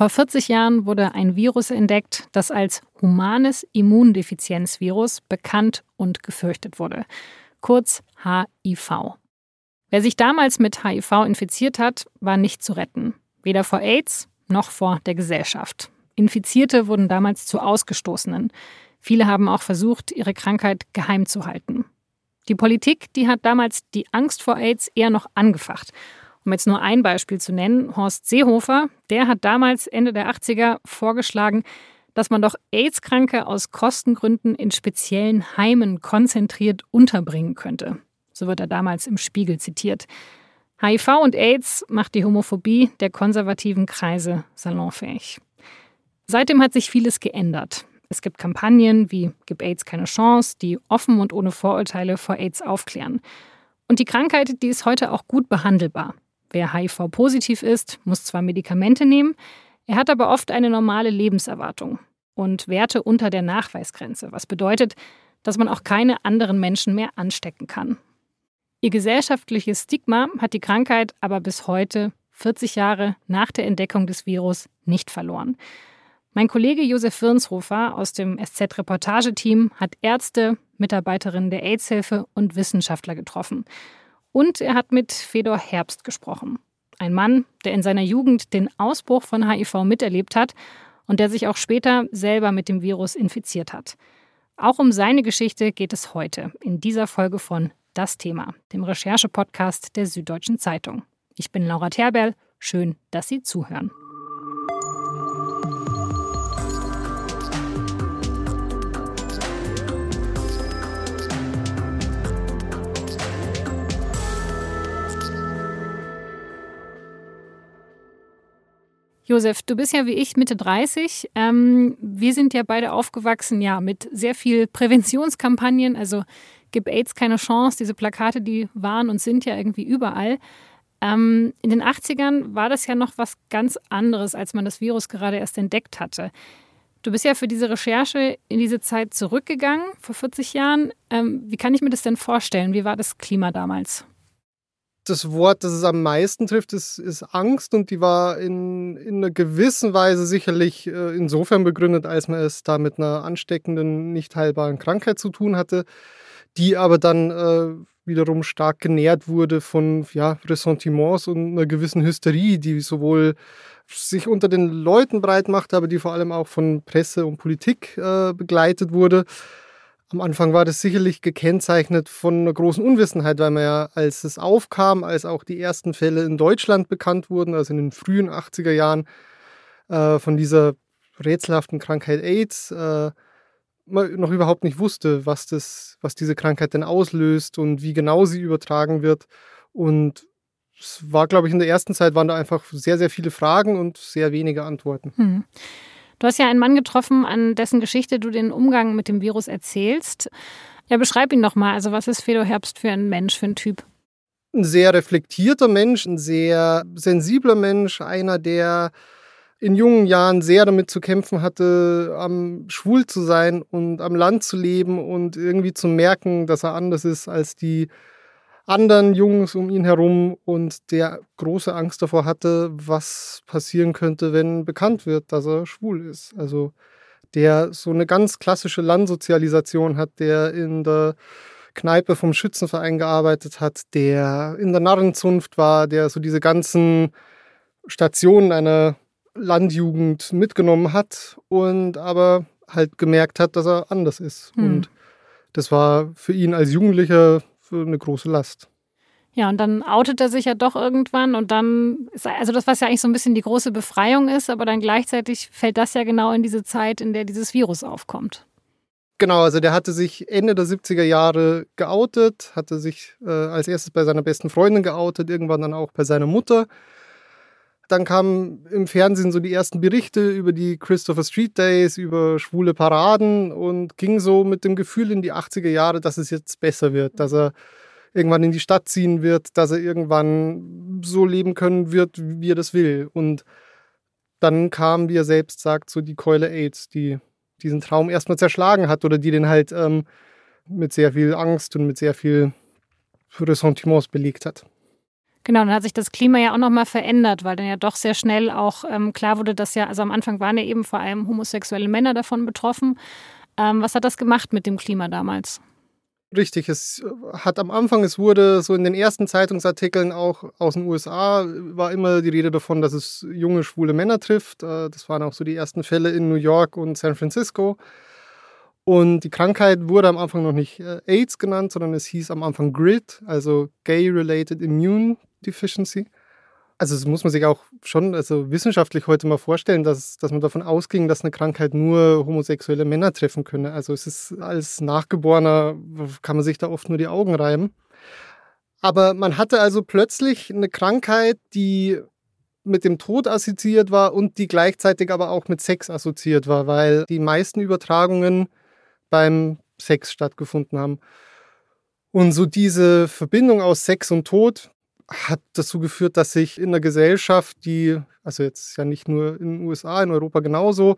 Vor 40 Jahren wurde ein Virus entdeckt, das als humanes Immundefizienzvirus bekannt und gefürchtet wurde, kurz HIV. Wer sich damals mit HIV infiziert hat, war nicht zu retten, weder vor AIDS noch vor der Gesellschaft. Infizierte wurden damals zu Ausgestoßenen. Viele haben auch versucht, ihre Krankheit geheim zu halten. Die Politik, die hat damals die Angst vor AIDS eher noch angefacht um jetzt nur ein Beispiel zu nennen, Horst Seehofer, der hat damals Ende der 80er vorgeschlagen, dass man doch AIDS-Kranke aus Kostengründen in speziellen Heimen konzentriert unterbringen könnte. So wird er damals im Spiegel zitiert. HIV und AIDS macht die Homophobie der konservativen Kreise salonfähig. Seitdem hat sich vieles geändert. Es gibt Kampagnen wie Gib AIDS keine Chance, die offen und ohne Vorurteile vor AIDS aufklären. Und die Krankheit, die ist heute auch gut behandelbar. Wer HIV-positiv ist, muss zwar Medikamente nehmen, er hat aber oft eine normale Lebenserwartung und Werte unter der Nachweisgrenze, was bedeutet, dass man auch keine anderen Menschen mehr anstecken kann. Ihr gesellschaftliches Stigma hat die Krankheit aber bis heute, 40 Jahre nach der Entdeckung des Virus, nicht verloren. Mein Kollege Josef Wirnshofer aus dem SZ-Reportageteam hat Ärzte, Mitarbeiterinnen der AIDS-Hilfe und Wissenschaftler getroffen und er hat mit Fedor Herbst gesprochen. Ein Mann, der in seiner Jugend den Ausbruch von HIV miterlebt hat und der sich auch später selber mit dem Virus infiziert hat. Auch um seine Geschichte geht es heute in dieser Folge von Das Thema, dem Recherche-Podcast der Süddeutschen Zeitung. Ich bin Laura Terberl. Schön, dass Sie zuhören. Josef, du bist ja wie ich Mitte 30. Ähm, wir sind ja beide aufgewachsen, ja, mit sehr viel Präventionskampagnen. Also gib AIDS keine Chance. Diese Plakate, die waren und sind ja irgendwie überall. Ähm, in den 80ern war das ja noch was ganz anderes, als man das Virus gerade erst entdeckt hatte. Du bist ja für diese Recherche in diese Zeit zurückgegangen, vor 40 Jahren. Ähm, wie kann ich mir das denn vorstellen? Wie war das Klima damals? Das Wort, das es am meisten trifft, ist, ist Angst und die war in, in einer gewissen Weise sicherlich äh, insofern begründet, als man es da mit einer ansteckenden, nicht heilbaren Krankheit zu tun hatte, die aber dann äh, wiederum stark genährt wurde von ja, Ressentiments und einer gewissen Hysterie, die sowohl sich unter den Leuten breit machte, aber die vor allem auch von Presse und Politik äh, begleitet wurde. Am Anfang war das sicherlich gekennzeichnet von einer großen Unwissenheit, weil man ja, als es aufkam, als auch die ersten Fälle in Deutschland bekannt wurden, also in den frühen 80er Jahren, äh, von dieser rätselhaften Krankheit AIDS, äh, man noch überhaupt nicht wusste, was, das, was diese Krankheit denn auslöst und wie genau sie übertragen wird. Und es war, glaube ich, in der ersten Zeit waren da einfach sehr, sehr viele Fragen und sehr wenige Antworten. Hm. Du hast ja einen Mann getroffen, an dessen Geschichte du den Umgang mit dem Virus erzählst. Ja, beschreib ihn doch mal. Also, was ist Fedor Herbst für ein Mensch, für ein Typ? Ein sehr reflektierter Mensch, ein sehr sensibler Mensch, einer, der in jungen Jahren sehr damit zu kämpfen hatte, am schwul zu sein und am Land zu leben und irgendwie zu merken, dass er anders ist als die anderen Jungs um ihn herum und der große Angst davor hatte, was passieren könnte, wenn bekannt wird, dass er schwul ist. Also der so eine ganz klassische Landsozialisation hat, der in der Kneipe vom Schützenverein gearbeitet hat, der in der Narrenzunft war, der so diese ganzen Stationen einer Landjugend mitgenommen hat und aber halt gemerkt hat, dass er anders ist. Hm. Und das war für ihn als Jugendlicher eine große Last. Ja, und dann outet er sich ja doch irgendwann und dann, ist, also das, was ja eigentlich so ein bisschen die große Befreiung ist, aber dann gleichzeitig fällt das ja genau in diese Zeit, in der dieses Virus aufkommt. Genau, also der hatte sich Ende der 70er Jahre geoutet, hatte sich äh, als erstes bei seiner besten Freundin geoutet, irgendwann dann auch bei seiner Mutter. Dann kamen im Fernsehen so die ersten Berichte über die Christopher Street Days, über schwule Paraden und ging so mit dem Gefühl in die 80er Jahre, dass es jetzt besser wird, dass er irgendwann in die Stadt ziehen wird, dass er irgendwann so leben können wird, wie er das will. Und dann kam, wie er selbst sagt, so die Keule AIDS, die diesen Traum erstmal zerschlagen hat oder die den halt ähm, mit sehr viel Angst und mit sehr viel Ressentiments belegt hat. Genau, dann hat sich das Klima ja auch nochmal verändert, weil dann ja doch sehr schnell auch ähm, klar wurde, dass ja, also am Anfang waren ja eben vor allem homosexuelle Männer davon betroffen. Ähm, was hat das gemacht mit dem Klima damals? Richtig, es hat am Anfang, es wurde so in den ersten Zeitungsartikeln auch aus den USA, war immer die Rede davon, dass es junge schwule Männer trifft. Äh, das waren auch so die ersten Fälle in New York und San Francisco. Und die Krankheit wurde am Anfang noch nicht äh, AIDS genannt, sondern es hieß am Anfang GRID, also Gay-Related Immune Deficiency. Also das muss man sich auch schon also wissenschaftlich heute mal vorstellen, dass, dass man davon ausging, dass eine Krankheit nur homosexuelle Männer treffen könne. Also es ist als Nachgeborener, kann man sich da oft nur die Augen reiben. Aber man hatte also plötzlich eine Krankheit, die mit dem Tod assoziiert war und die gleichzeitig aber auch mit Sex assoziiert war, weil die meisten Übertragungen beim Sex stattgefunden haben. Und so diese Verbindung aus Sex und Tod, hat dazu geführt, dass sich in der Gesellschaft, die, also jetzt ja nicht nur in den USA, in Europa genauso,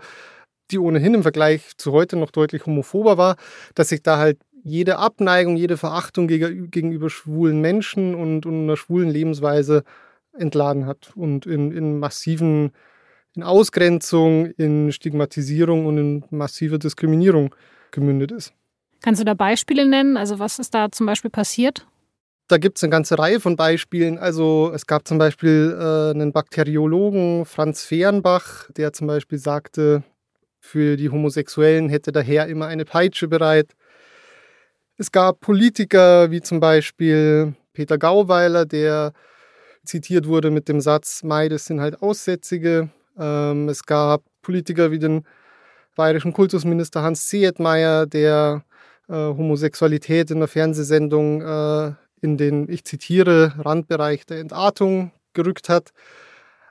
die ohnehin im Vergleich zu heute noch deutlich homophober war, dass sich da halt jede Abneigung, jede Verachtung gegenüber schwulen Menschen und, und einer schwulen Lebensweise entladen hat und in, in massiven, in Ausgrenzung, in Stigmatisierung und in massive Diskriminierung gemündet ist. Kannst du da Beispiele nennen? Also was ist da zum Beispiel passiert? Da gibt es eine ganze Reihe von Beispielen. Also es gab zum Beispiel äh, einen Bakteriologen, Franz Fehrenbach, der zum Beispiel sagte, für die Homosexuellen hätte der Herr immer eine Peitsche bereit. Es gab Politiker wie zum Beispiel Peter Gauweiler, der zitiert wurde mit dem Satz, Mai, das sind halt Aussätzige. Ähm, es gab Politiker wie den bayerischen Kultusminister Hans Seetmeier, der äh, Homosexualität in der Fernsehsendung äh, in den, ich zitiere, Randbereich der Entartung gerückt hat.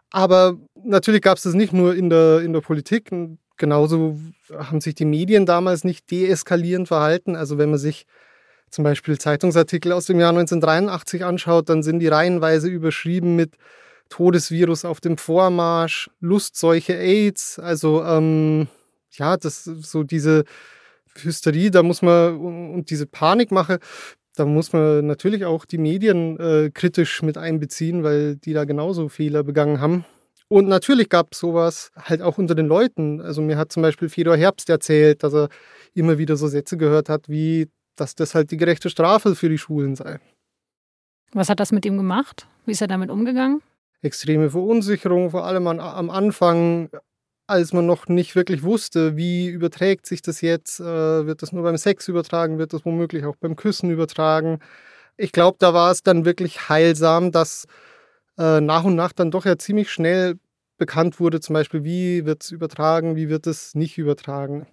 Aber natürlich gab es das nicht nur in der, in der Politik. Genauso haben sich die Medien damals nicht deeskalierend verhalten. Also wenn man sich zum Beispiel Zeitungsartikel aus dem Jahr 1983 anschaut, dann sind die reihenweise überschrieben mit Todesvirus auf dem Vormarsch, Lustseuche AIDS. Also ähm, ja, das so diese Hysterie, da muss man und diese Panikmache, da muss man natürlich auch die Medien äh, kritisch mit einbeziehen, weil die da genauso Fehler begangen haben. Und natürlich gab es sowas halt auch unter den Leuten. Also mir hat zum Beispiel Fedor Herbst erzählt, dass er immer wieder so Sätze gehört hat, wie, dass das halt die gerechte Strafe für die Schulen sei. Was hat das mit ihm gemacht? Wie ist er damit umgegangen? Extreme Verunsicherung, vor allem an, am Anfang als man noch nicht wirklich wusste, wie überträgt sich das jetzt, äh, wird das nur beim Sex übertragen, wird das womöglich auch beim Küssen übertragen. Ich glaube, da war es dann wirklich heilsam, dass äh, nach und nach dann doch ja ziemlich schnell bekannt wurde, zum Beispiel, wie wird es übertragen, wie wird es nicht übertragen.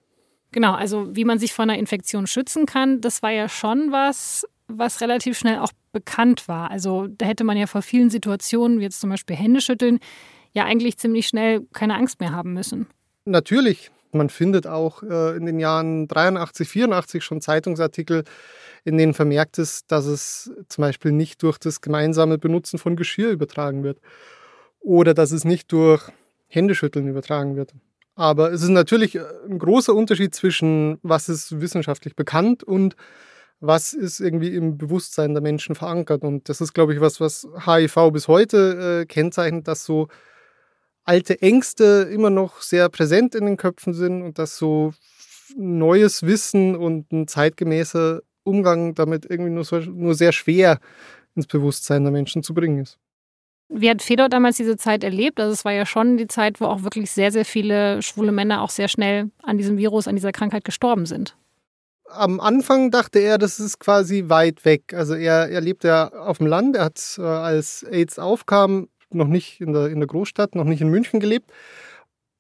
Genau, also wie man sich vor einer Infektion schützen kann, das war ja schon was, was relativ schnell auch bekannt war. Also da hätte man ja vor vielen Situationen, wie jetzt zum Beispiel Händeschütteln, ja eigentlich ziemlich schnell keine Angst mehr haben müssen. Natürlich. Man findet auch äh, in den Jahren 83, 84 schon Zeitungsartikel, in denen vermerkt ist, dass es zum Beispiel nicht durch das gemeinsame Benutzen von Geschirr übertragen wird oder dass es nicht durch Händeschütteln übertragen wird. Aber es ist natürlich äh, ein großer Unterschied zwischen, was ist wissenschaftlich bekannt und was ist irgendwie im Bewusstsein der Menschen verankert. Und das ist, glaube ich, was, was HIV bis heute äh, kennzeichnet, dass so alte Ängste immer noch sehr präsent in den Köpfen sind und dass so neues Wissen und ein zeitgemäßer Umgang damit irgendwie nur, so, nur sehr schwer ins Bewusstsein der Menschen zu bringen ist. Wie hat Fedor damals diese Zeit erlebt? Also es war ja schon die Zeit, wo auch wirklich sehr, sehr viele schwule Männer auch sehr schnell an diesem Virus, an dieser Krankheit gestorben sind. Am Anfang dachte er, das ist quasi weit weg. Also er, er lebt ja auf dem Land. Er hat, äh, als AIDS aufkam, noch nicht in der, in der Großstadt, noch nicht in München gelebt,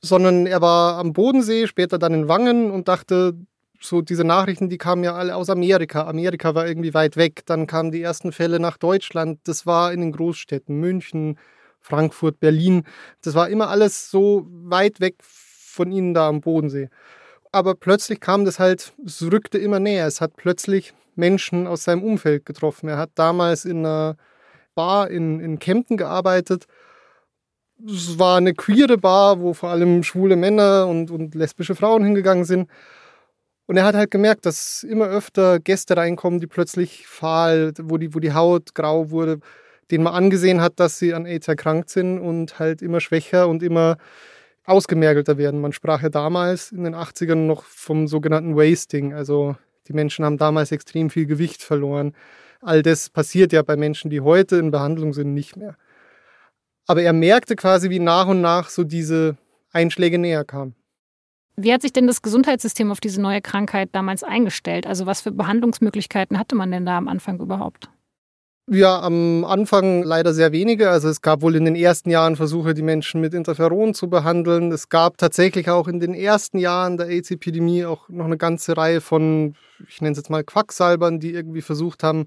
sondern er war am Bodensee, später dann in Wangen und dachte, so diese Nachrichten, die kamen ja alle aus Amerika. Amerika war irgendwie weit weg. Dann kamen die ersten Fälle nach Deutschland. Das war in den Großstädten, München, Frankfurt, Berlin. Das war immer alles so weit weg von ihnen da am Bodensee. Aber plötzlich kam das halt, es rückte immer näher. Es hat plötzlich Menschen aus seinem Umfeld getroffen. Er hat damals in einer Bar in, in Kempten gearbeitet. Es war eine queere Bar, wo vor allem schwule Männer und, und lesbische Frauen hingegangen sind. Und er hat halt gemerkt, dass immer öfter Gäste reinkommen, die plötzlich fahl, wo die, wo die Haut grau wurde, denen man angesehen hat, dass sie an AIDS erkrankt sind und halt immer schwächer und immer ausgemergelter werden. Man sprach ja damals in den 80ern noch vom sogenannten Wasting. Also die Menschen haben damals extrem viel Gewicht verloren. All das passiert ja bei Menschen, die heute in Behandlung sind, nicht mehr. Aber er merkte quasi, wie nach und nach so diese Einschläge näher kamen. Wie hat sich denn das Gesundheitssystem auf diese neue Krankheit damals eingestellt? Also was für Behandlungsmöglichkeiten hatte man denn da am Anfang überhaupt? Ja, am Anfang leider sehr wenige. Also es gab wohl in den ersten Jahren Versuche, die Menschen mit Interferon zu behandeln. Es gab tatsächlich auch in den ersten Jahren der AIDS-Epidemie auch noch eine ganze Reihe von, ich nenne es jetzt mal Quacksalbern, die irgendwie versucht haben,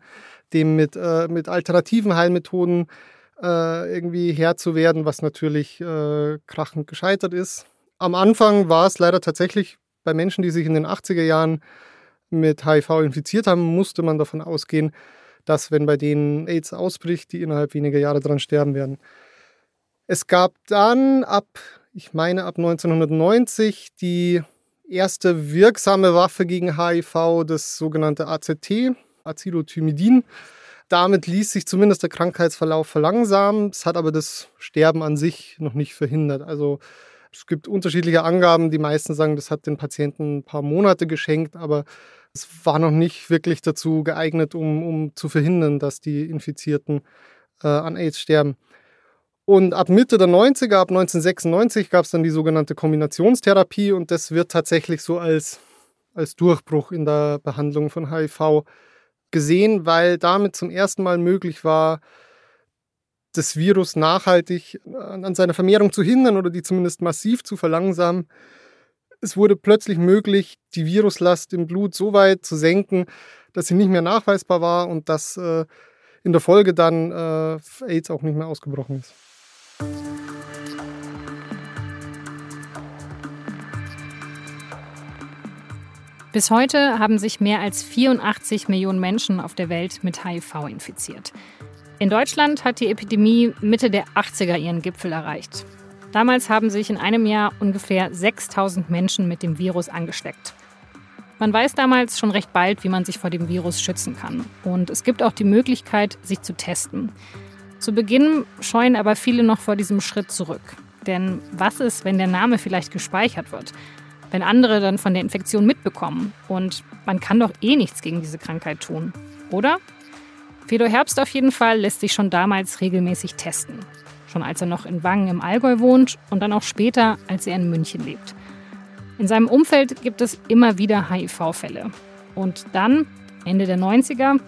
dem mit, äh, mit alternativen Heilmethoden äh, irgendwie Herr zu werden, was natürlich äh, krachend gescheitert ist. Am Anfang war es leider tatsächlich bei Menschen, die sich in den 80er Jahren mit HIV infiziert haben, musste man davon ausgehen, dass wenn bei denen AIDS ausbricht, die innerhalb weniger Jahre daran sterben werden. Es gab dann ab, ich meine ab 1990, die erste wirksame Waffe gegen HIV, das sogenannte AZT, Acylotymidin. Damit ließ sich zumindest der Krankheitsverlauf verlangsamen. Es hat aber das Sterben an sich noch nicht verhindert. Also es gibt unterschiedliche Angaben. Die meisten sagen, das hat den Patienten ein paar Monate geschenkt, aber es war noch nicht wirklich dazu geeignet, um, um zu verhindern, dass die Infizierten äh, an AIDS sterben. Und ab Mitte der 90er, ab 1996, gab es dann die sogenannte Kombinationstherapie und das wird tatsächlich so als, als Durchbruch in der Behandlung von HIV gesehen, weil damit zum ersten Mal möglich war, das Virus nachhaltig an seiner Vermehrung zu hindern oder die zumindest massiv zu verlangsamen es wurde plötzlich möglich, die Viruslast im Blut so weit zu senken, dass sie nicht mehr nachweisbar war und dass äh, in der Folge dann äh, AIDS auch nicht mehr ausgebrochen ist. Bis heute haben sich mehr als 84 Millionen Menschen auf der Welt mit HIV infiziert. In Deutschland hat die Epidemie Mitte der 80er ihren Gipfel erreicht. Damals haben sich in einem Jahr ungefähr 6000 Menschen mit dem Virus angesteckt. Man weiß damals schon recht bald, wie man sich vor dem Virus schützen kann. Und es gibt auch die Möglichkeit, sich zu testen. Zu Beginn scheuen aber viele noch vor diesem Schritt zurück. Denn was ist, wenn der Name vielleicht gespeichert wird? Wenn andere dann von der Infektion mitbekommen? Und man kann doch eh nichts gegen diese Krankheit tun, oder? Fedor Herbst auf jeden Fall lässt sich schon damals regelmäßig testen schon als er noch in Wangen im Allgäu wohnt und dann auch später, als er in München lebt. In seinem Umfeld gibt es immer wieder HIV-Fälle. Und dann, Ende der 90er,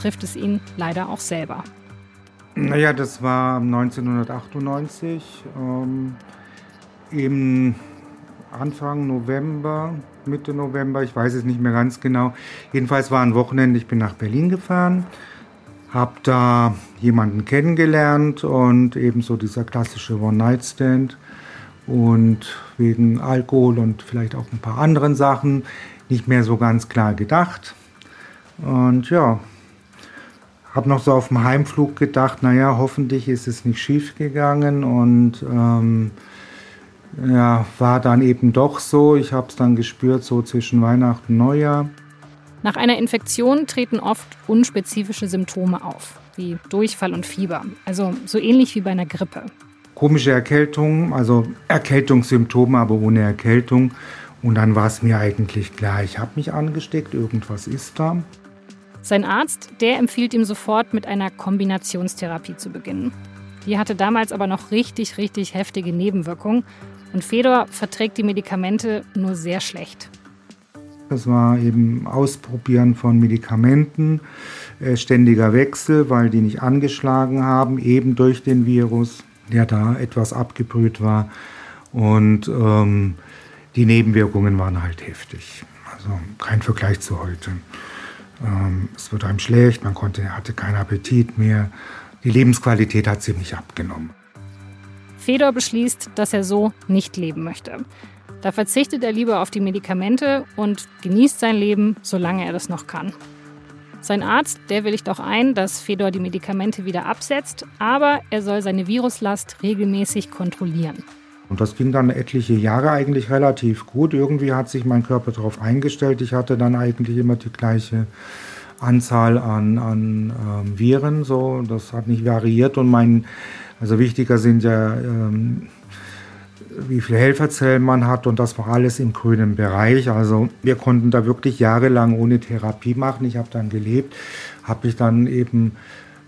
trifft es ihn leider auch selber. Naja, das war 1998, ähm, im Anfang November, Mitte November, ich weiß es nicht mehr ganz genau. Jedenfalls war ein Wochenende, ich bin nach Berlin gefahren habe da jemanden kennengelernt und ebenso dieser klassische One-Night-Stand. Und wegen Alkohol und vielleicht auch ein paar anderen Sachen nicht mehr so ganz klar gedacht. Und ja, habe noch so auf dem Heimflug gedacht, naja, hoffentlich ist es nicht schief gegangen. Und ähm, ja, war dann eben doch so. Ich habe es dann gespürt, so zwischen Weihnachten und Neujahr. Nach einer Infektion treten oft unspezifische Symptome auf, wie Durchfall und Fieber, also so ähnlich wie bei einer Grippe. Komische Erkältung, also Erkältungssymptome, aber ohne Erkältung. Und dann war es mir eigentlich klar, ich habe mich angesteckt, irgendwas ist da. Sein Arzt, der empfiehlt ihm sofort mit einer Kombinationstherapie zu beginnen. Die hatte damals aber noch richtig, richtig heftige Nebenwirkungen und Fedor verträgt die Medikamente nur sehr schlecht. Das war eben Ausprobieren von Medikamenten, äh, ständiger Wechsel, weil die nicht angeschlagen haben, eben durch den Virus, der da etwas abgebrüht war. Und ähm, die Nebenwirkungen waren halt heftig. Also kein Vergleich zu heute. Ähm, es wird einem schlecht, man konnte, hatte keinen Appetit mehr. Die Lebensqualität hat ziemlich abgenommen. Fedor beschließt, dass er so nicht leben möchte. Da verzichtet er lieber auf die Medikamente und genießt sein Leben, solange er das noch kann. Sein Arzt, der willigt auch ein, dass Fedor die Medikamente wieder absetzt, aber er soll seine Viruslast regelmäßig kontrollieren. Und das ging dann etliche Jahre eigentlich relativ gut. Irgendwie hat sich mein Körper darauf eingestellt. Ich hatte dann eigentlich immer die gleiche Anzahl an, an ähm, Viren. So, das hat nicht variiert und mein, also wichtiger sind ja ähm, wie viele Helferzellen man hat und das war alles im grünen Bereich. Also wir konnten da wirklich jahrelang ohne Therapie machen. Ich habe dann gelebt, habe mich dann eben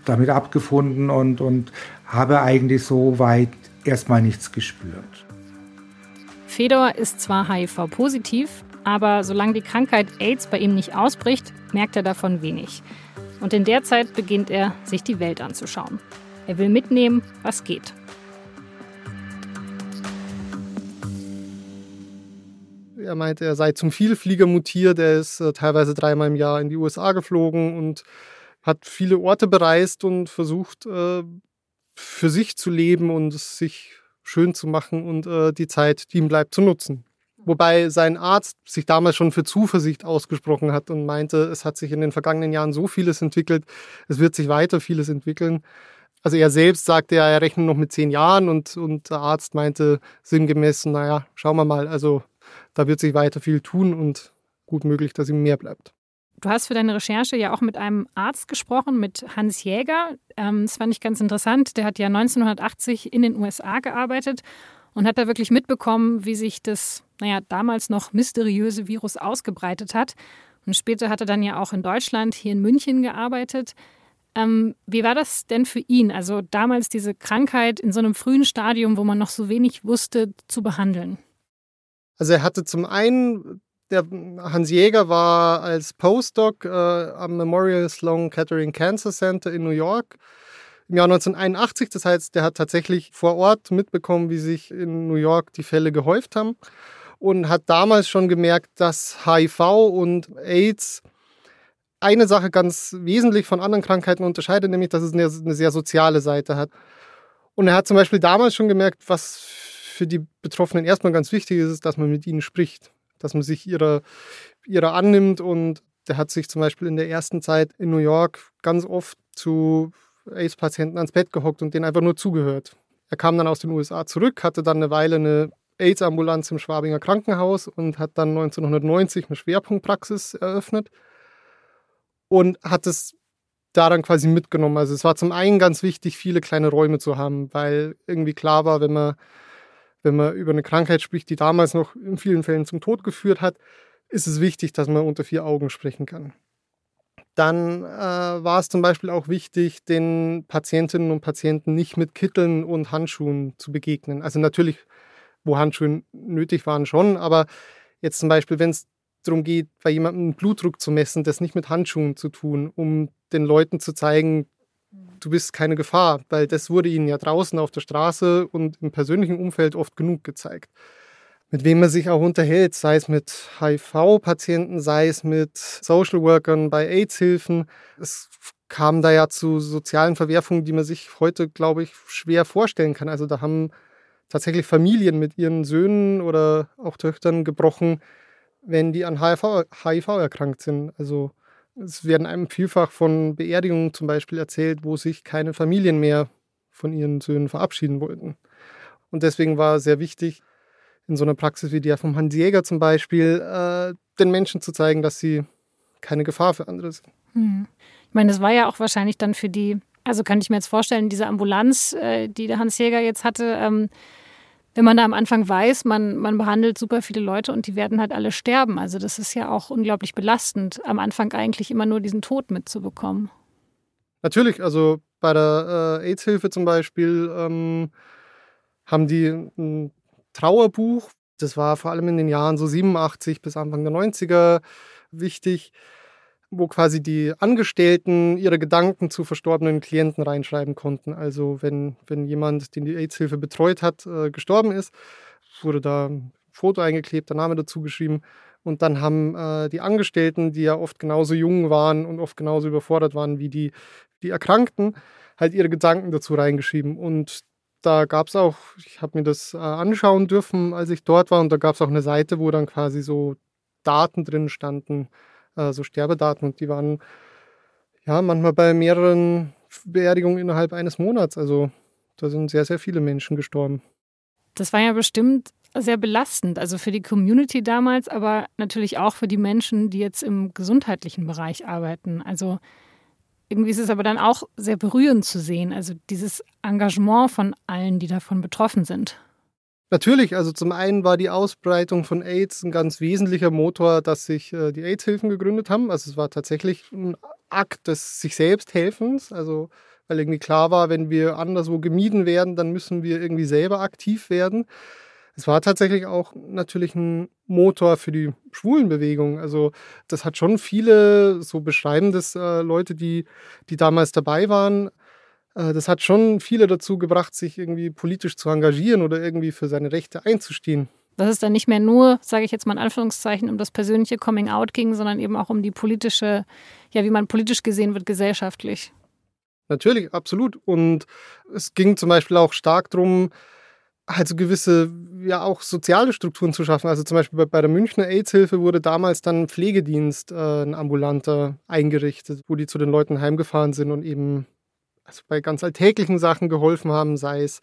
damit abgefunden und, und habe eigentlich so weit erstmal nichts gespürt. Fedor ist zwar HIV-positiv, aber solange die Krankheit AIDS bei ihm nicht ausbricht, merkt er davon wenig. Und in der Zeit beginnt er, sich die Welt anzuschauen. Er will mitnehmen, was geht. Er meinte, er sei zum Vielflieger mutiert. Er ist äh, teilweise dreimal im Jahr in die USA geflogen und hat viele Orte bereist und versucht, äh, für sich zu leben und es sich schön zu machen und äh, die Zeit, die ihm bleibt, zu nutzen. Wobei sein Arzt sich damals schon für Zuversicht ausgesprochen hat und meinte, es hat sich in den vergangenen Jahren so vieles entwickelt, es wird sich weiter vieles entwickeln. Also er selbst sagte ja, er rechnet noch mit zehn Jahren und, und der Arzt meinte sinngemäß, naja, schauen wir mal, also da wird sich weiter viel tun und gut möglich, dass ihm mehr bleibt. Du hast für deine Recherche ja auch mit einem Arzt gesprochen, mit Hans Jäger. Ähm, das fand ich ganz interessant. Der hat ja 1980 in den USA gearbeitet und hat da wirklich mitbekommen, wie sich das, naja, damals noch mysteriöse Virus ausgebreitet hat. Und später hat er dann ja auch in Deutschland, hier in München gearbeitet. Ähm, wie war das denn für ihn, also damals diese Krankheit in so einem frühen Stadium, wo man noch so wenig wusste, zu behandeln? Also er hatte zum einen, der Hans Jäger war als Postdoc äh, am Memorial Sloan Kettering Cancer Center in New York im Jahr 1981. Das heißt, der hat tatsächlich vor Ort mitbekommen, wie sich in New York die Fälle gehäuft haben und hat damals schon gemerkt, dass HIV und AIDS eine Sache ganz wesentlich von anderen Krankheiten unterscheidet, nämlich dass es eine, eine sehr soziale Seite hat. Und er hat zum Beispiel damals schon gemerkt, was für die Betroffenen erstmal ganz wichtig ist, dass man mit ihnen spricht, dass man sich ihrer, ihrer annimmt. Und der hat sich zum Beispiel in der ersten Zeit in New York ganz oft zu AIDS-Patienten ans Bett gehockt und denen einfach nur zugehört. Er kam dann aus den USA zurück, hatte dann eine Weile eine AIDS-Ambulanz im Schwabinger Krankenhaus und hat dann 1990 eine Schwerpunktpraxis eröffnet und hat es daran quasi mitgenommen. Also es war zum einen ganz wichtig, viele kleine Räume zu haben, weil irgendwie klar war, wenn man wenn man über eine Krankheit spricht, die damals noch in vielen Fällen zum Tod geführt hat, ist es wichtig, dass man unter vier Augen sprechen kann. Dann äh, war es zum Beispiel auch wichtig, den Patientinnen und Patienten nicht mit Kitteln und Handschuhen zu begegnen. Also natürlich, wo Handschuhe nötig waren, schon, aber jetzt zum Beispiel, wenn es darum geht, bei jemandem Blutdruck zu messen, das nicht mit Handschuhen zu tun, um den Leuten zu zeigen, du bist keine Gefahr, weil das wurde ihnen ja draußen auf der Straße und im persönlichen Umfeld oft genug gezeigt. Mit wem man sich auch unterhält, sei es mit HIV-Patienten, sei es mit Social Workern bei AIDS-Hilfen. Es kam da ja zu sozialen Verwerfungen, die man sich heute, glaube ich, schwer vorstellen kann. Also da haben tatsächlich Familien mit ihren Söhnen oder auch Töchtern gebrochen, wenn die an HIV, HIV erkrankt sind. Also es werden einem vielfach von Beerdigungen zum Beispiel erzählt, wo sich keine Familien mehr von ihren Söhnen verabschieden wollten. Und deswegen war sehr wichtig, in so einer Praxis wie der vom Hans Jäger zum Beispiel, äh, den Menschen zu zeigen, dass sie keine Gefahr für andere sind. Hm. Ich meine, das war ja auch wahrscheinlich dann für die, also könnte ich mir jetzt vorstellen, diese Ambulanz, äh, die der Hans Jäger jetzt hatte, ähm, wenn man da am Anfang weiß, man, man behandelt super viele Leute und die werden halt alle sterben. Also das ist ja auch unglaublich belastend, am Anfang eigentlich immer nur diesen Tod mitzubekommen. Natürlich, also bei der äh, AIDS-Hilfe zum Beispiel ähm, haben die ein Trauerbuch. Das war vor allem in den Jahren so 87 bis Anfang der 90er wichtig wo quasi die Angestellten ihre Gedanken zu verstorbenen Klienten reinschreiben konnten. Also wenn, wenn jemand, den die AIDS-Hilfe betreut hat, äh, gestorben ist, wurde da ein Foto eingeklebt, der Name dazu geschrieben. Und dann haben äh, die Angestellten, die ja oft genauso jung waren und oft genauso überfordert waren wie die, die Erkrankten, halt ihre Gedanken dazu reingeschrieben. Und da gab es auch, ich habe mir das äh, anschauen dürfen, als ich dort war, und da gab es auch eine Seite, wo dann quasi so Daten drin standen, äh, so Sterbedaten und die waren ja manchmal bei mehreren Beerdigungen innerhalb eines Monats. Also da sind sehr, sehr viele Menschen gestorben. Das war ja bestimmt sehr belastend, also für die Community damals, aber natürlich auch für die Menschen, die jetzt im gesundheitlichen Bereich arbeiten. Also irgendwie ist es aber dann auch sehr berührend zu sehen, also dieses Engagement von allen, die davon betroffen sind. Natürlich, also zum einen war die Ausbreitung von AIDS ein ganz wesentlicher Motor, dass sich äh, die AIDS-Hilfen gegründet haben. Also es war tatsächlich ein Akt des sich selbst Helfens, also weil irgendwie klar war, wenn wir anderswo gemieden werden, dann müssen wir irgendwie selber aktiv werden. Es war tatsächlich auch natürlich ein Motor für die Schwulenbewegung. Also das hat schon viele, so beschreiben das äh, Leute, die, die damals dabei waren, das hat schon viele dazu gebracht, sich irgendwie politisch zu engagieren oder irgendwie für seine Rechte einzustehen. Dass es dann nicht mehr nur, sage ich jetzt mal in Anführungszeichen, um das persönliche Coming Out ging, sondern eben auch um die politische, ja, wie man politisch gesehen wird, gesellschaftlich. Natürlich, absolut. Und es ging zum Beispiel auch stark darum, also gewisse, ja auch soziale Strukturen zu schaffen. Also zum Beispiel bei, bei der Münchner AIDS-Hilfe wurde damals dann ein Pflegedienst, äh, ein ambulanter, eingerichtet, wo die zu den Leuten heimgefahren sind und eben also bei ganz alltäglichen Sachen geholfen haben, sei es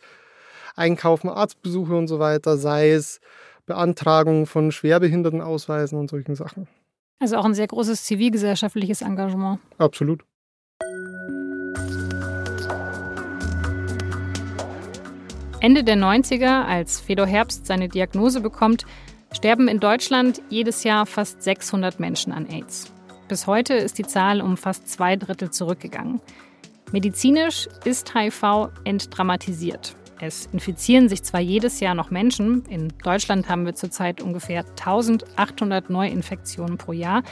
Einkaufen, Arztbesuche und so weiter, sei es Beantragung von Schwerbehindertenausweisen und solchen Sachen. Also auch ein sehr großes zivilgesellschaftliches Engagement. Absolut. Ende der 90er, als Fedor Herbst seine Diagnose bekommt, sterben in Deutschland jedes Jahr fast 600 Menschen an AIDS. Bis heute ist die Zahl um fast zwei Drittel zurückgegangen. Medizinisch ist HIV entdramatisiert. Es infizieren sich zwar jedes Jahr noch Menschen, in Deutschland haben wir zurzeit ungefähr 1800 Neuinfektionen pro Jahr,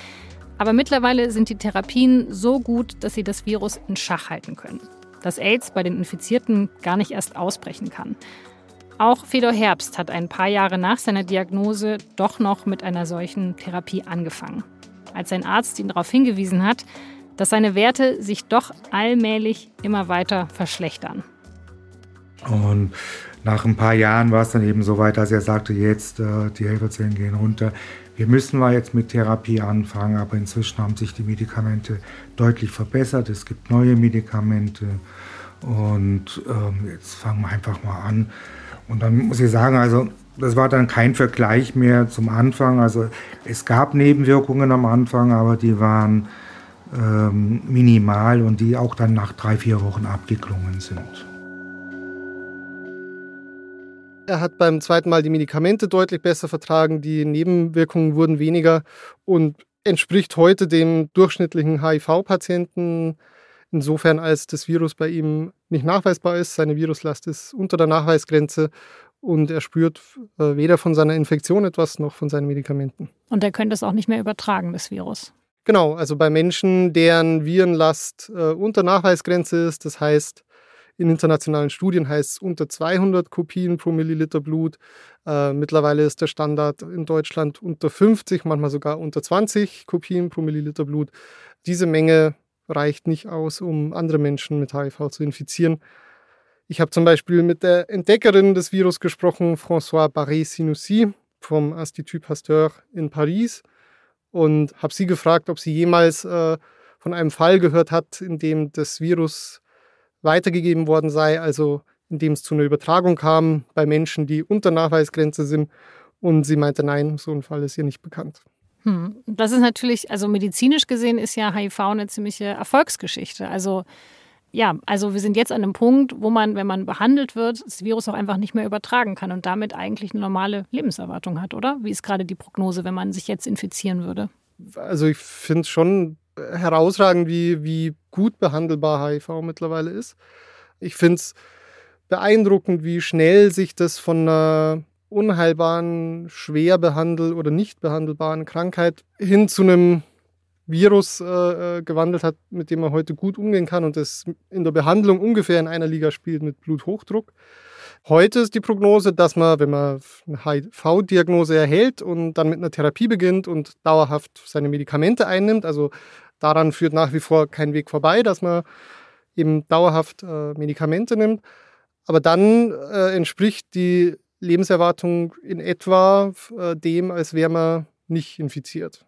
aber mittlerweile sind die Therapien so gut, dass sie das Virus in Schach halten können dass AIDS bei den Infizierten gar nicht erst ausbrechen kann. Auch Fedor Herbst hat ein paar Jahre nach seiner Diagnose doch noch mit einer solchen Therapie angefangen. Als sein Arzt ihn darauf hingewiesen hat, dass seine Werte sich doch allmählich immer weiter verschlechtern. Und nach ein paar Jahren war es dann eben so weit, dass er sagte, jetzt äh, die Helferzellen gehen runter. Wir müssen mal jetzt mit Therapie anfangen, aber inzwischen haben sich die Medikamente deutlich verbessert. Es gibt neue Medikamente und ähm, jetzt fangen wir einfach mal an. Und dann muss ich sagen, also das war dann kein Vergleich mehr zum Anfang. Also es gab Nebenwirkungen am Anfang, aber die waren ähm, minimal und die auch dann nach drei, vier Wochen abgeklungen sind. Er hat beim zweiten Mal die Medikamente deutlich besser vertragen, die Nebenwirkungen wurden weniger und entspricht heute dem durchschnittlichen HIV-Patienten, insofern als das Virus bei ihm nicht nachweisbar ist. Seine Viruslast ist unter der Nachweisgrenze und er spürt äh, weder von seiner Infektion etwas noch von seinen Medikamenten. Und er könnte es auch nicht mehr übertragen, das Virus. Genau, also bei Menschen, deren Virenlast äh, unter Nachweisgrenze ist, das heißt, in internationalen Studien heißt es unter 200 Kopien pro Milliliter Blut. Äh, mittlerweile ist der Standard in Deutschland unter 50, manchmal sogar unter 20 Kopien pro Milliliter Blut. Diese Menge reicht nicht aus, um andere Menschen mit HIV zu infizieren. Ich habe zum Beispiel mit der Entdeckerin des Virus gesprochen, François Barré-Sinoussi vom Institut Pasteur in Paris und habe sie gefragt, ob sie jemals äh, von einem Fall gehört hat, in dem das Virus weitergegeben worden sei, also indem es zu einer Übertragung kam bei Menschen, die unter Nachweisgrenze sind. Und sie meinte, nein, so ein Fall ist ihr nicht bekannt. Hm. Das ist natürlich, also medizinisch gesehen ist ja HIV eine ziemliche Erfolgsgeschichte. Also ja, also wir sind jetzt an einem Punkt, wo man, wenn man behandelt wird, das Virus auch einfach nicht mehr übertragen kann und damit eigentlich eine normale Lebenserwartung hat, oder? Wie ist gerade die Prognose, wenn man sich jetzt infizieren würde? Also ich finde es schon herausragend, wie, wie gut behandelbar HIV mittlerweile ist. Ich finde es beeindruckend, wie schnell sich das von einer unheilbaren, schwer behandel- oder nicht behandelbaren Krankheit hin zu einem Virus äh, äh, gewandelt hat, mit dem man heute gut umgehen kann und das in der Behandlung ungefähr in einer Liga spielt mit Bluthochdruck. Heute ist die Prognose, dass man, wenn man eine HIV-Diagnose erhält und dann mit einer Therapie beginnt und dauerhaft seine Medikamente einnimmt, also daran führt nach wie vor kein Weg vorbei, dass man eben dauerhaft äh, Medikamente nimmt. Aber dann äh, entspricht die Lebenserwartung in etwa äh, dem, als wäre man nicht infiziert.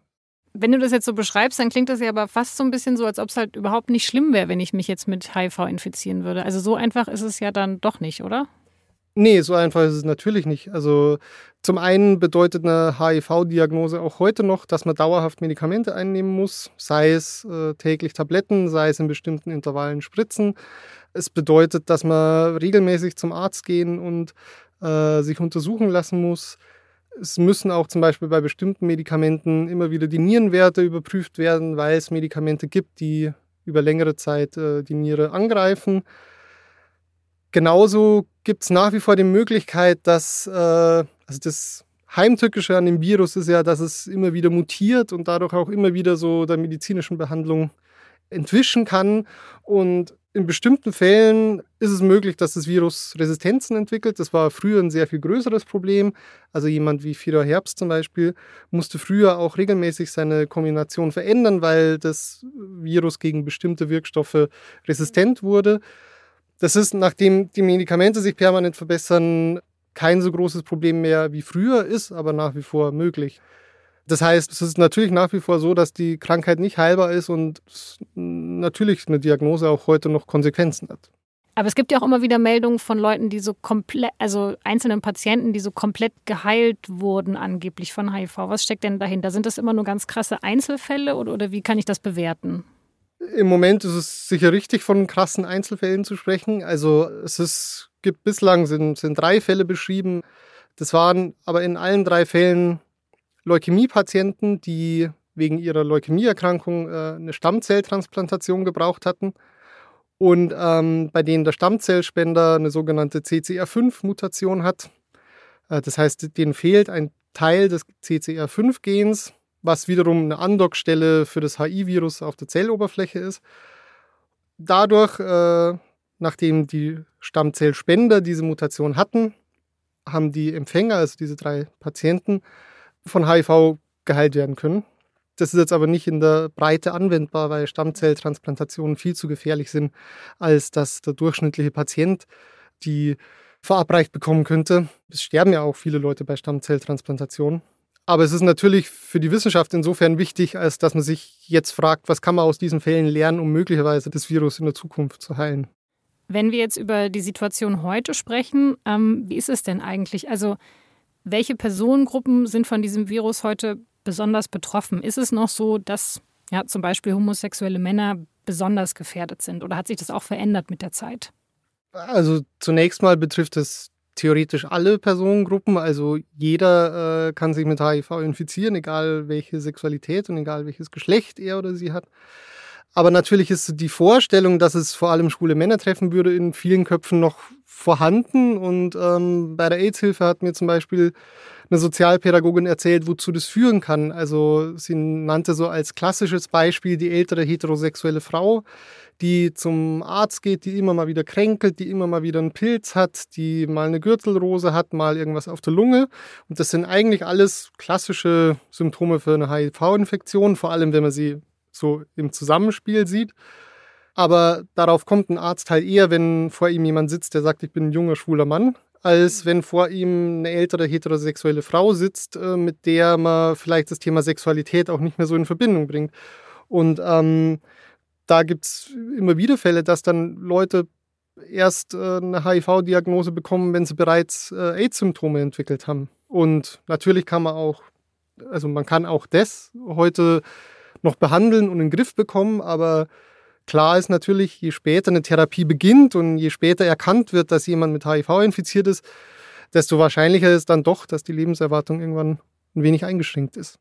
Wenn du das jetzt so beschreibst, dann klingt das ja aber fast so ein bisschen so, als ob es halt überhaupt nicht schlimm wäre, wenn ich mich jetzt mit HIV infizieren würde. Also so einfach ist es ja dann doch nicht, oder? Nee, so einfach ist es natürlich nicht. Also zum einen bedeutet eine HIV-Diagnose auch heute noch, dass man dauerhaft Medikamente einnehmen muss, sei es äh, täglich Tabletten, sei es in bestimmten Intervallen Spritzen. Es bedeutet, dass man regelmäßig zum Arzt gehen und äh, sich untersuchen lassen muss. Es müssen auch zum Beispiel bei bestimmten Medikamenten immer wieder die Nierenwerte überprüft werden, weil es Medikamente gibt, die über längere Zeit äh, die Niere angreifen. Genauso gibt es nach wie vor die Möglichkeit, dass äh, also das Heimtückische an dem Virus ist ja, dass es immer wieder mutiert und dadurch auch immer wieder so der medizinischen Behandlung entwischen kann. Und in bestimmten Fällen ist es möglich, dass das Virus Resistenzen entwickelt. Das war früher ein sehr viel größeres Problem. Also jemand wie Fieber Herbst zum Beispiel musste früher auch regelmäßig seine Kombination verändern, weil das Virus gegen bestimmte Wirkstoffe resistent wurde. Das ist, nachdem die Medikamente sich permanent verbessern, kein so großes Problem mehr wie früher, ist aber nach wie vor möglich. Das heißt, es ist natürlich nach wie vor so, dass die Krankheit nicht heilbar ist und natürlich eine Diagnose auch heute noch Konsequenzen hat. Aber es gibt ja auch immer wieder Meldungen von Leuten, die so komplett, also einzelnen Patienten, die so komplett geheilt wurden, angeblich von HIV. Was steckt denn dahinter? Sind das immer nur ganz krasse Einzelfälle oder, oder wie kann ich das bewerten? Im Moment ist es sicher richtig, von krassen Einzelfällen zu sprechen. Also es ist, gibt bislang sind, sind drei Fälle beschrieben. Das waren aber in allen drei Fällen Leukämiepatienten, die wegen ihrer Leukämieerkrankung äh, eine Stammzelltransplantation gebraucht hatten und ähm, bei denen der Stammzellspender eine sogenannte CCR5-Mutation hat. Äh, das heißt, denen fehlt ein Teil des CCR5-Gens was wiederum eine Andockstelle für das HI-Virus auf der Zelloberfläche ist. Dadurch, äh, nachdem die Stammzellspender diese Mutation hatten, haben die Empfänger, also diese drei Patienten, von HIV geheilt werden können. Das ist jetzt aber nicht in der Breite anwendbar, weil Stammzelltransplantationen viel zu gefährlich sind, als dass der durchschnittliche Patient die verabreicht bekommen könnte. Es sterben ja auch viele Leute bei Stammzelltransplantationen. Aber es ist natürlich für die Wissenschaft insofern wichtig, als dass man sich jetzt fragt, was kann man aus diesen Fällen lernen, um möglicherweise das Virus in der Zukunft zu heilen. Wenn wir jetzt über die Situation heute sprechen, ähm, wie ist es denn eigentlich? Also welche Personengruppen sind von diesem Virus heute besonders betroffen? Ist es noch so, dass ja, zum Beispiel homosexuelle Männer besonders gefährdet sind oder hat sich das auch verändert mit der Zeit? Also zunächst mal betrifft es theoretisch alle Personengruppen. Also jeder äh, kann sich mit HIV infizieren, egal welche Sexualität und egal welches Geschlecht er oder sie hat. Aber natürlich ist die Vorstellung, dass es vor allem schwule Männer treffen würde, in vielen Köpfen noch vorhanden. Und ähm, bei der AIDS-Hilfe hat mir zum Beispiel eine Sozialpädagogin erzählt, wozu das führen kann. Also sie nannte so als klassisches Beispiel die ältere heterosexuelle Frau, die zum Arzt geht, die immer mal wieder kränkelt, die immer mal wieder einen Pilz hat, die mal eine Gürtelrose hat, mal irgendwas auf der Lunge. Und das sind eigentlich alles klassische Symptome für eine HIV-Infektion, vor allem wenn man sie so im Zusammenspiel sieht. Aber darauf kommt ein Arzt halt eher, wenn vor ihm jemand sitzt, der sagt, ich bin ein junger, schwuler Mann, als wenn vor ihm eine ältere heterosexuelle Frau sitzt, äh, mit der man vielleicht das Thema Sexualität auch nicht mehr so in Verbindung bringt. Und ähm, da gibt es immer wieder Fälle, dass dann Leute erst äh, eine HIV-Diagnose bekommen, wenn sie bereits äh, AIDS-Symptome entwickelt haben. Und natürlich kann man auch, also man kann auch das heute noch behandeln und in den Griff bekommen, aber klar ist natürlich, je später eine Therapie beginnt und je später erkannt wird, dass jemand mit HIV infiziert ist, desto wahrscheinlicher ist dann doch, dass die Lebenserwartung irgendwann ein wenig eingeschränkt ist.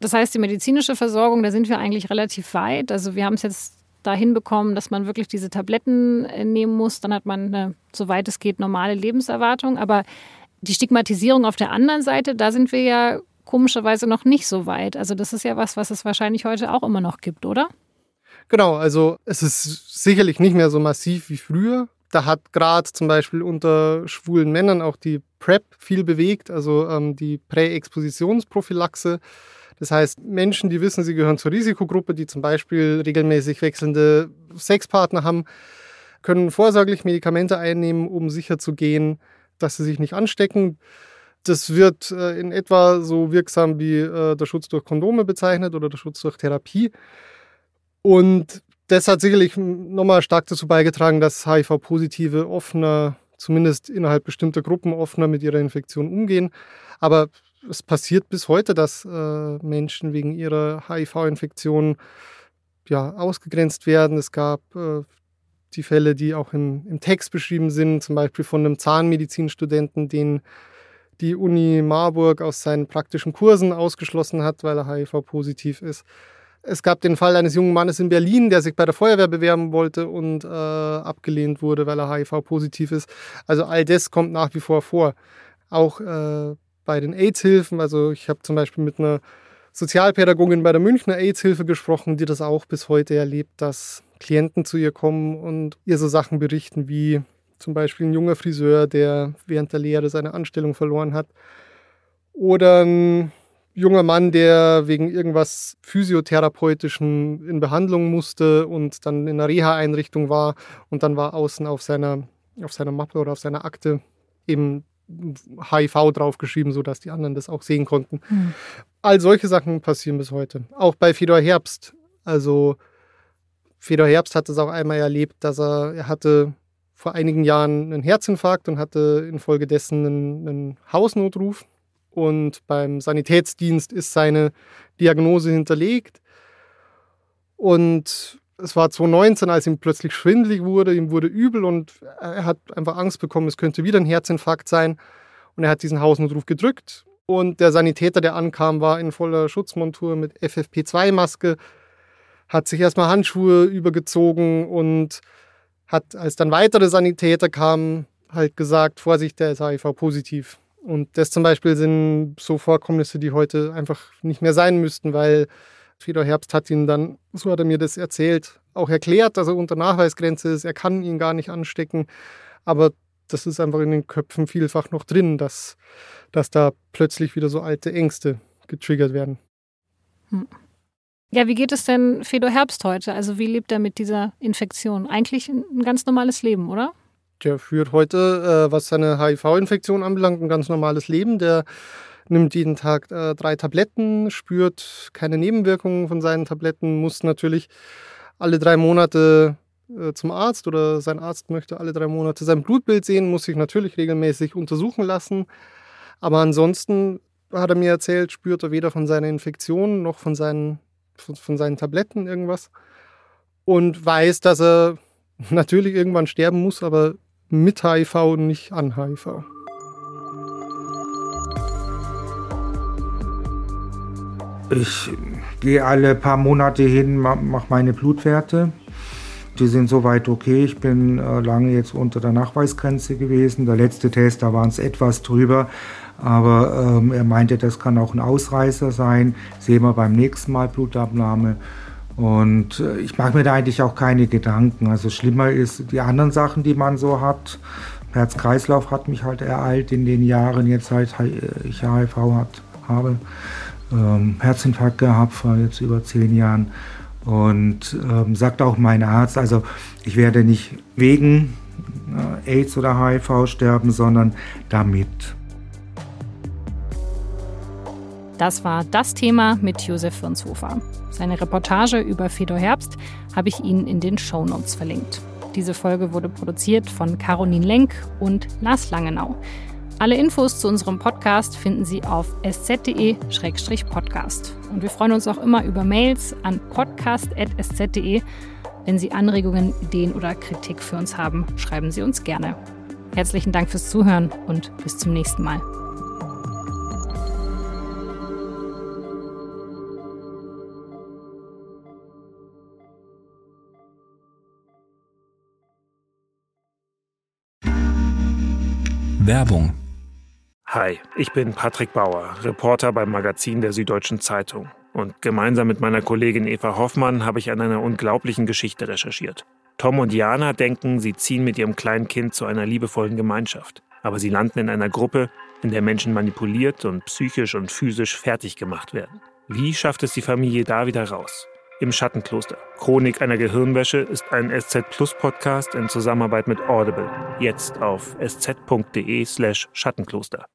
Das heißt, die medizinische Versorgung, da sind wir eigentlich relativ weit. Also wir haben es jetzt da hinbekommen, dass man wirklich diese Tabletten äh, nehmen muss. Dann hat man eine, soweit es geht, normale Lebenserwartung. Aber die Stigmatisierung auf der anderen Seite, da sind wir ja komischerweise noch nicht so weit. Also das ist ja was, was es wahrscheinlich heute auch immer noch gibt, oder? Genau, also es ist sicherlich nicht mehr so massiv wie früher. Da hat gerade zum Beispiel unter schwulen Männern auch die PrEP viel bewegt, also ähm, die Präexpositionsprophylaxe. Das heißt, Menschen, die wissen, sie gehören zur Risikogruppe, die zum Beispiel regelmäßig wechselnde Sexpartner haben, können vorsorglich Medikamente einnehmen, um sicherzugehen, dass sie sich nicht anstecken. Das wird äh, in etwa so wirksam wie äh, der Schutz durch Kondome bezeichnet oder der Schutz durch Therapie. Und das hat sicherlich nochmal stark dazu beigetragen, dass HIV-Positive offener zumindest innerhalb bestimmter Gruppen offener mit ihrer Infektion umgehen. Aber es passiert bis heute, dass äh, Menschen wegen ihrer HIV-Infektion ja, ausgegrenzt werden. Es gab äh, die Fälle, die auch im, im Text beschrieben sind, zum Beispiel von einem Zahnmedizinstudenten, den die Uni Marburg aus seinen praktischen Kursen ausgeschlossen hat, weil er HIV-positiv ist. Es gab den Fall eines jungen Mannes in Berlin, der sich bei der Feuerwehr bewerben wollte und äh, abgelehnt wurde, weil er HIV-positiv ist. Also all das kommt nach wie vor vor. Auch äh, bei den AIDS-Hilfen. Also ich habe zum Beispiel mit einer Sozialpädagogin bei der Münchner AIDS-Hilfe gesprochen, die das auch bis heute erlebt, dass Klienten zu ihr kommen und ihr so Sachen berichten wie zum Beispiel ein junger Friseur, der während der Lehre seine Anstellung verloren hat. Oder ein junger Mann, der wegen irgendwas Physiotherapeutischen in Behandlung musste und dann in einer Reha-Einrichtung war und dann war außen auf seiner, auf seiner Mappe oder auf seiner Akte eben HIV draufgeschrieben, sodass die anderen das auch sehen konnten. Mhm. All solche Sachen passieren bis heute. Auch bei Fedor Herbst. Also Fedor Herbst hat es auch einmal erlebt, dass er, er hatte vor einigen Jahren einen Herzinfarkt und hatte infolgedessen einen, einen Hausnotruf. Und beim Sanitätsdienst ist seine Diagnose hinterlegt. Und es war 2019, als ihm plötzlich schwindlig wurde, ihm wurde übel und er hat einfach Angst bekommen, es könnte wieder ein Herzinfarkt sein. Und er hat diesen Hausnotruf gedrückt. Und der Sanitäter, der ankam, war in voller Schutzmontur mit FFP2-Maske, hat sich erstmal Handschuhe übergezogen und hat, als dann weitere Sanitäter kamen, halt gesagt, Vorsicht, der ist HIV-positiv. Und das zum Beispiel sind so Vorkommnisse, die heute einfach nicht mehr sein müssten, weil Fedor Herbst hat ihn dann, so hat er mir das erzählt, auch erklärt, dass er unter Nachweisgrenze ist. Er kann ihn gar nicht anstecken. Aber das ist einfach in den Köpfen vielfach noch drin, dass, dass da plötzlich wieder so alte Ängste getriggert werden. Hm. Ja, wie geht es denn Fedor Herbst heute? Also wie lebt er mit dieser Infektion? Eigentlich ein ganz normales Leben, oder? Der führt heute, äh, was seine HIV-Infektion anbelangt, ein ganz normales Leben. Der nimmt jeden Tag äh, drei Tabletten, spürt keine Nebenwirkungen von seinen Tabletten, muss natürlich alle drei Monate äh, zum Arzt oder sein Arzt möchte alle drei Monate sein Blutbild sehen, muss sich natürlich regelmäßig untersuchen lassen. Aber ansonsten hat er mir erzählt, spürt er weder von seiner Infektion noch von seinen, von, von seinen Tabletten irgendwas. Und weiß, dass er natürlich irgendwann sterben muss, aber mit HIV und nicht an HIV. Ich gehe alle paar Monate hin, mache meine Blutwerte. Die sind soweit okay. Ich bin äh, lange jetzt unter der Nachweisgrenze gewesen. Der letzte Test, da waren es etwas drüber. Aber ähm, er meinte, das kann auch ein Ausreißer sein. Sehen wir beim nächsten Mal Blutabnahme. Und äh, ich mache mir da eigentlich auch keine Gedanken. Also schlimmer ist die anderen Sachen, die man so hat. Herz-Kreislauf hat mich halt ereilt in den Jahren, jetzt seit ich HIV hat, habe ähm, Herzinfarkt gehabt vor jetzt über zehn Jahren. Und ähm, sagt auch mein Arzt, also ich werde nicht wegen äh, AIDS oder HIV sterben, sondern damit. Das war das Thema mit Josef Wirnshofer. Seine Reportage über Fedor Herbst habe ich Ihnen in den Shownotes verlinkt. Diese Folge wurde produziert von Caroline Lenk und Lars Alle Infos zu unserem Podcast finden Sie auf sz.de-podcast. Und wir freuen uns auch immer über Mails an podcast.sz.de. Wenn Sie Anregungen, Ideen oder Kritik für uns haben, schreiben Sie uns gerne. Herzlichen Dank fürs Zuhören und bis zum nächsten Mal. Werbung. Hi, ich bin Patrick Bauer, Reporter beim Magazin der Süddeutschen Zeitung. Und gemeinsam mit meiner Kollegin Eva Hoffmann habe ich an einer unglaublichen Geschichte recherchiert. Tom und Jana denken, sie ziehen mit ihrem kleinen Kind zu einer liebevollen Gemeinschaft. Aber sie landen in einer Gruppe, in der Menschen manipuliert und psychisch und physisch fertig gemacht werden. Wie schafft es die Familie da wieder raus? Im Schattenkloster. Chronik einer Gehirnwäsche ist ein SZ Plus Podcast in Zusammenarbeit mit Audible. Jetzt auf sz.de slash Schattenkloster.